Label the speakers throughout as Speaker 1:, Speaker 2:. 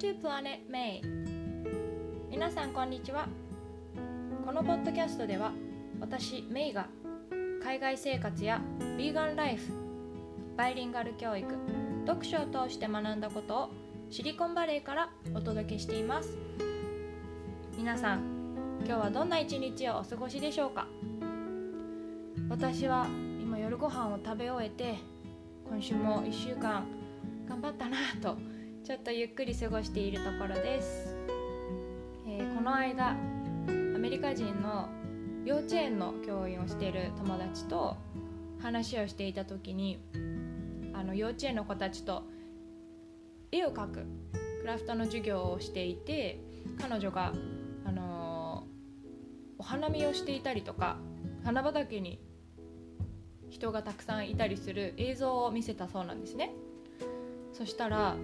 Speaker 1: to Planet May 皆さんこんにちは。このポッドキャストでは私メイが海外生活やビーガンライフバイリンガル教育読書を通して学んだことをシリコンバレーからお届けしています。皆さん今日はどんな一日をお過ごしでしょうか？私は今夜ご飯を食べ終えて今週も1週間頑張ったなとちょっとゆっくり過ごしているところです、えー、この間アメリカ人の幼稚園の教員をしている友達と話をしていた時にあの幼稚園の子たちと絵を描くクラフトの授業をしていて彼女が、あのー、お花見をしていたりとか花畑に人がたくさんいたりする映像を見せたそうなんですね。そしたら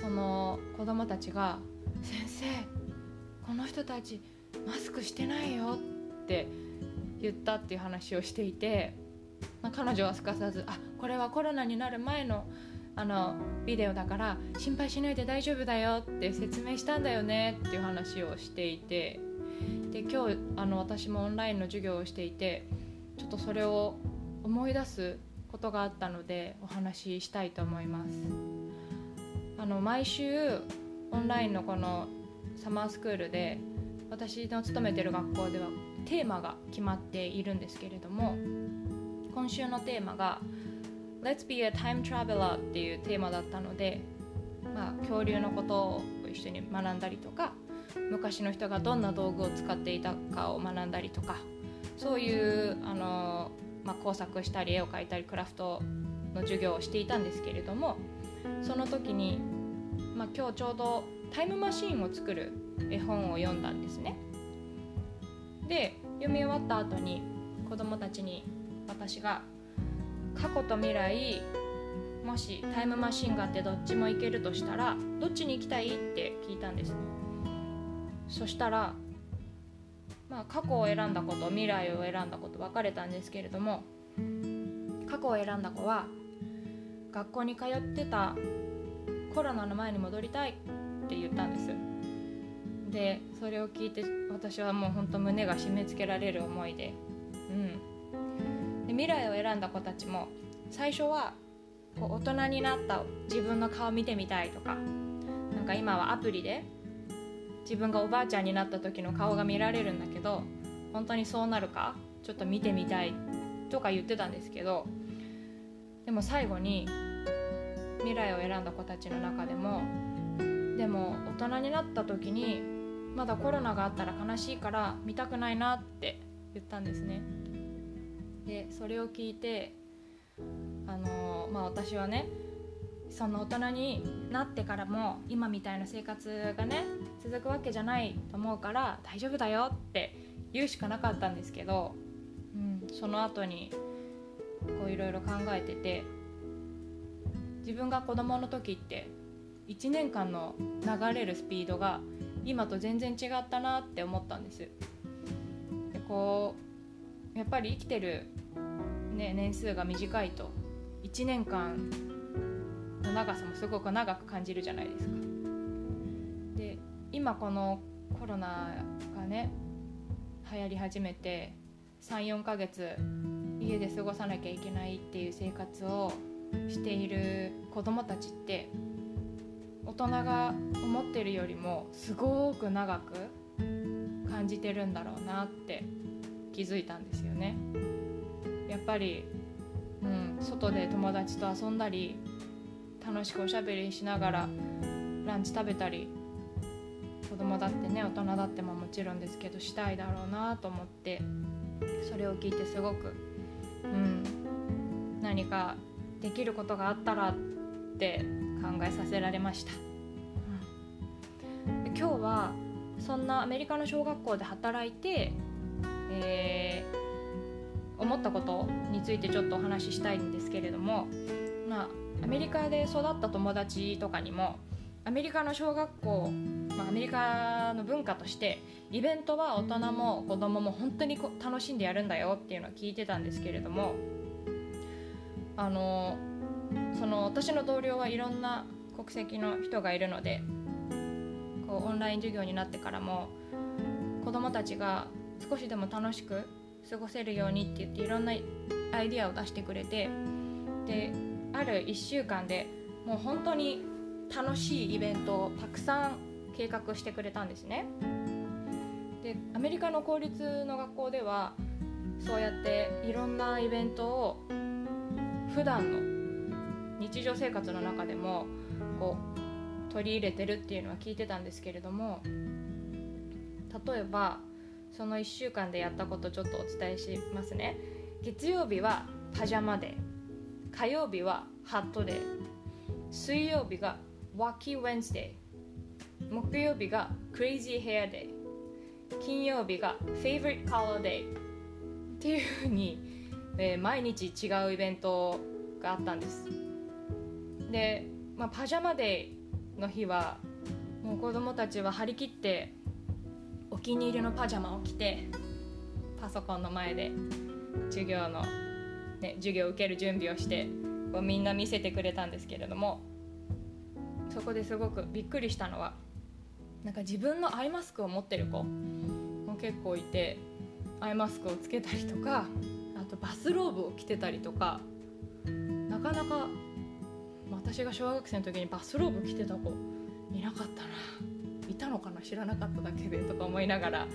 Speaker 1: その子供たちが「先生この人たちマスクしてないよ」って言ったっていう話をしていて、まあ、彼女はすかさず「あこれはコロナになる前のあのビデオだから心配しないで大丈夫だよ」って説明したんだよねっていう話をしていてで今日あの私もオンラインの授業をしていてちょっとそれを思い出すことがあったのでお話ししたいと思います。あの毎週オンラインのこのサマースクールで私の勤めてる学校ではテーマが決まっているんですけれども今週のテーマが Let's be a time traveler っていうテーマだったので、まあ、恐竜のことを一緒に学んだりとか昔の人がどんな道具を使っていたかを学んだりとかそういうあのまあ、工作したり絵を描いたりクラフトの授業をしていたんですけれどもその時に、まあ、今日ちょうどタイムマシーンを作る絵本を読んだんですね。で読み終わった後に子供たちに私が過去と未来もしタイムマシンがあってどっちも行けるとしたらどっちに行きたいって聞いたんですそしたらまあ、過去を選んだこと未来を選んだこと分かれたんですけれども過去を選んだ子は学校に通ってたコロナの前に戻りたいって言ったんです。でそれを聞いて私はもうほんと胸が締め付けられる思いで,、うん、で未来を選んだ子たちも最初はこう大人になった自分の顔見てみたいとかなんか今はアプリで自分がおばあちゃんになった時の顔が見られるんだけど本当にそうなるかちょっと見てみたいとか言ってたんですけどでも最後に未来を選んだ子たちの中でもでも大人になった時にまだコロナがあったら悲しいから見たくないなって言ったんですね。でそれを聞いてあのまあ私はねそんな大人になってからも今みたいな生活がね続くわけじゃないと思うから大丈夫だよって言うしかなかったんですけど、うん、その後にこういろいろ考えてて自分が子供の時って1年間の流れるスピードが今と全然違ったなって思ったんですでこうやっぱり生きてる、ね、年数が短いと1年間の長さもすごく長く感じるじゃないですか。で今このコロナがね流行り始めて34ヶ月家で過ごさなきゃいけないっていう生活をしている子どもたちって大人が思ってるよりもすごく長く感じてるんだろうなって気づいたんですよね。やっぱり、うん、外で友達と遊んだり楽しくおしゃべりしながらランチ食べたり子供だってね大人だってももちろんですけどしたいだろうなと思ってそれを聞いてすごく、うん、何かできることがあったらって考えさせられました、うん、今日はそんなアメリカの小学校で働いて、えー、思ったことについてちょっとお話ししたいんですけれどもまあアメリカで育った友達とかにもアメリカの小学校、まあ、アメリカの文化としてイベントは大人も子供も本当に楽しんでやるんだよっていうのは聞いてたんですけれどもあのその私の同僚はいろんな国籍の人がいるのでこうオンライン授業になってからも子どもたちが少しでも楽しく過ごせるようにって言っていろんなアイディアを出してくれてである1週間でもう本当に楽しいイベントをたくさん計画してくれたんですね。でアメリカの公立の学校ではそうやっていろんなイベントを普段の日常生活の中でもこう取り入れてるっていうのは聞いてたんですけれども例えばその1週間でやったことちょっとお伝えしますね。月曜日はPajama Day 火曜日はハットデー水曜日が Wacky Wednesday 木曜日が Crazy Hair Day 金曜日が Favorite Color Day っていうふうに、えー、毎日違うイベントがあったんです。で、まあ、 Pajama Day の日はもう子供たちは張り切ってお気に入りのパジャマを着てパソコンの前で授業の、ね、授業を受ける準備をしてこうみんな見せてくれたんですけれどもそこですごくびっくりしたのはなんか自分のアイマスクを持ってる子も結構いてアイマスクをつけたりとかとバスローブを着てたりとかなかなか私が小学生の時にバスローブ着てた子いなかったな。いたのかな知らなかっただけでとか思いながら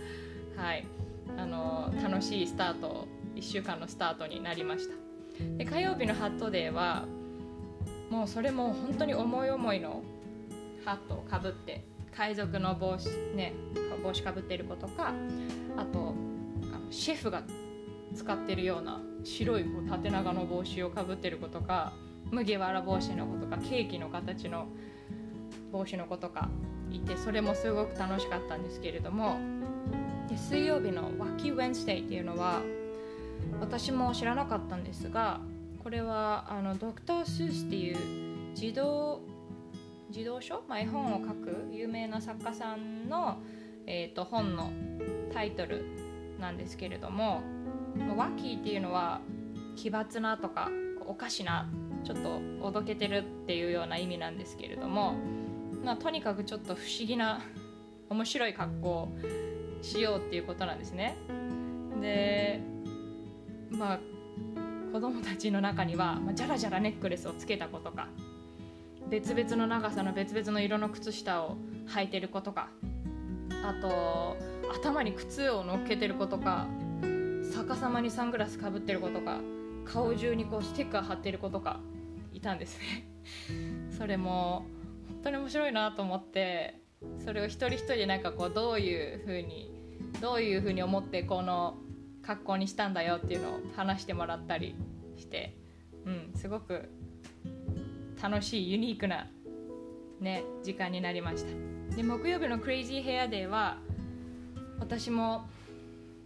Speaker 1: はい。あの楽しいスタート1週間のスタートになりました。で火曜日のハットデーはもうそれも本当に思い思いのハットをかぶって海賊の帽子ね帽子かぶってる子とかあとあのシェフが使ってるような白いこう縦長の帽子をかぶってる子とか麦わら帽子の子とかケーキの形の帽子の子とかいてそれもすごく楽しかったんですけれどもで水曜日の「ワキ・ウェンスデイ」っていうのは私も知らなかったんですがこれはあのドクター・スースっていう児童児童書、まあ、絵本を書く有名な作家さんの、えーと、本のタイトルなんですけれども「ワッキー」っていうのは奇抜なとかおかしなちょっとおどけてるっていうような意味なんですけれどもまあ、とにかくちょっと不思議な面白い格好をしようっていうことなんですね。でまあ子供たちの中には、まあ、ジャラジャラネックレスをつけた子とか別々の長さの別々の色の靴下を履いてる子とかあと頭に靴を乗っけてる子とか逆さまにサングラスかぶってる子とか顔中にこうステッカー貼ってる子とかいたんですね。それも本当に面白いなと思ってそれを一人一人なんかこうどういうふうにどういうふうに思ってこの格好にしたんだよっていうのを話してもらったりして、うん、すごく楽しいユニークな、ね、時間になりました。で木曜日のクレイジーヘアデーは私も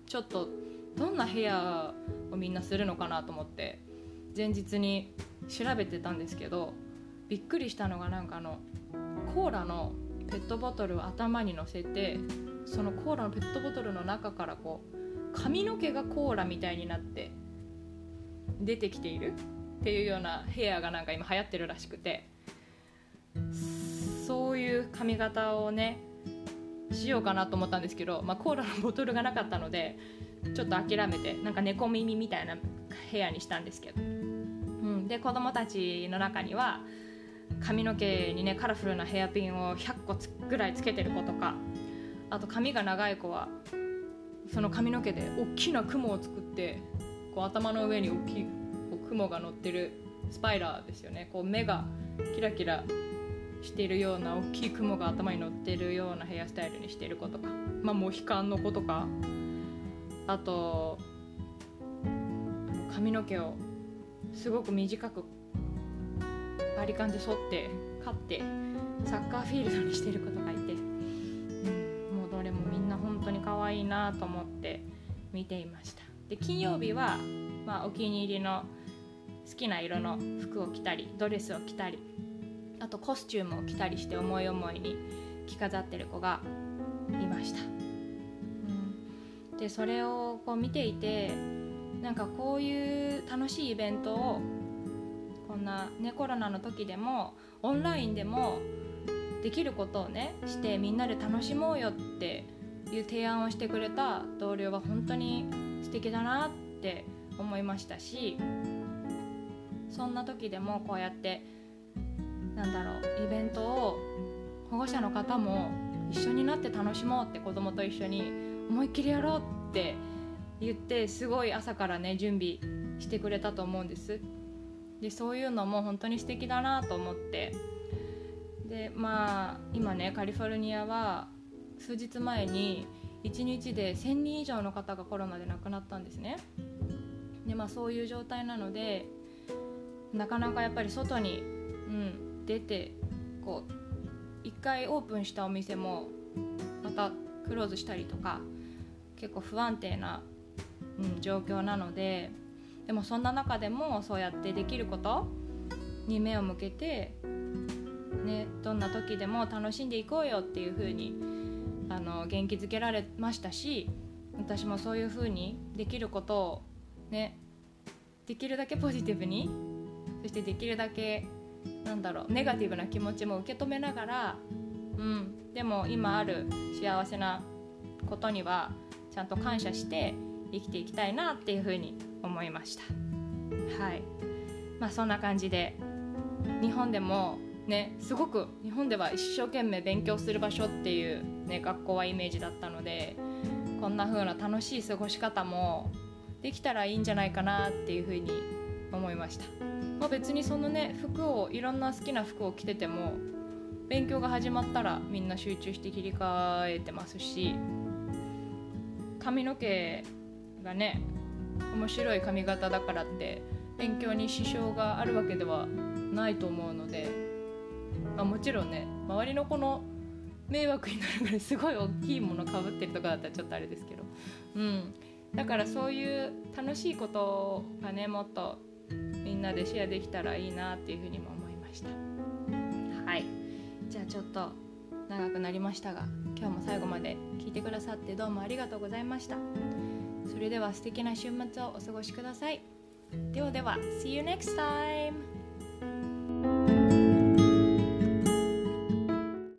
Speaker 1: ちょっとどんなヘアをみんなするのかなと思って前日に調べてたんですけどびっくりしたのがなんかあのコーラのペットボトルを頭に乗せてそのコーラのペットボトルの中からこう髪の毛がコーラみたいになって出てきているっていうようなヘアがなんか今流行ってるらしくてそういう髪型をねしようかなと思ったんですけど、まあ、コーラのボトルがなかったのでちょっと諦めてなんか猫耳みたいなヘアにしたんですけど、うん、で子供たちの中には髪の毛にねカラフルなヘアピンを100個ぐらいつけてる子とかあと髪が長い子はその髪の毛で大きな雲を作ってこう頭の上に大きいこう雲が乗ってるスパイラーですよね。こう目がキラキラしているような大きい雲が頭に乗ってるようなヘアスタイルにしてる子とか、まあ、モヒカンの子とかあと髪の毛をすごく短くバリカンで沿って勝ってサッカーフィールドにしてる子とかいて、うん、もうどれもみんな本当に可愛いなと思って見ていました。で金曜日は、まあ、お気に入りの好きな色の服を着たりドレスを着たりあとコスチュームを着たりして思い思いに着飾ってる子がいました、でそれをこう見ていてなんかこういう楽しいイベントをこんな、ね、コロナの時でもオンラインでもできることをねしてみんなで楽しもうよっていう提案をしてくれた同僚は本当に素敵だなって思いましたしそんな時でもこうやってなんだろうイベントを保護者の方も一緒になって楽しもうって子供と一緒に思いっきりやろうって言ってすごい朝からね準備してくれたと思うんです。でそういうのも本当に素敵だなと思って。でまあ今ねカリフォルニアは数日前に1日で1000人以上の方がコロナで亡くなったんですね。でまあそういう状態なのでなかなかやっぱり外に、うん、出てこう1回オープンしたお店もまたクローズしたりとか結構不安定な、うん、状況なのででもそんな中でもそうやってできることに目を向けて、ね、どんな時でも楽しんでいこうよっていう風にあに元気づけられましたし私もそういう風にできることをねできるだけポジティブにそしてできるだけなんだろうネガティブな気持ちも受け止めながら、うん、でも今ある幸せなことにはちゃんと感謝して生きていきたいなっていうふうに思いました。はい。まあそんな感じで日本でもねすごく日本では一生懸命勉強する場所っていう、ね、学校はイメージだったのでこんな風な楽しい過ごし方もできたらいいんじゃないかなっていう風に思いました、まあ、別にそのね服をいろんな好きな服を着てても勉強が始まったらみんな集中して切り替えてますし髪の毛がね面白い髪型だからって勉強に支障があるわけではないと思うので、まあ、もちろんね周りの子の迷惑になるぐらいすごい大きいものかぶってるとかだったらちょっとあれですけど、うん、だからそういう楽しいことがねもっとみんなでシェアできたらいいなっていうふうにも思いました。はい。じゃあちょっと長くなりましたが今日も最後まで聞いてくださってどうもありがとうございましたそれでは素敵な週末をお過ごしくださいではでは See you next time!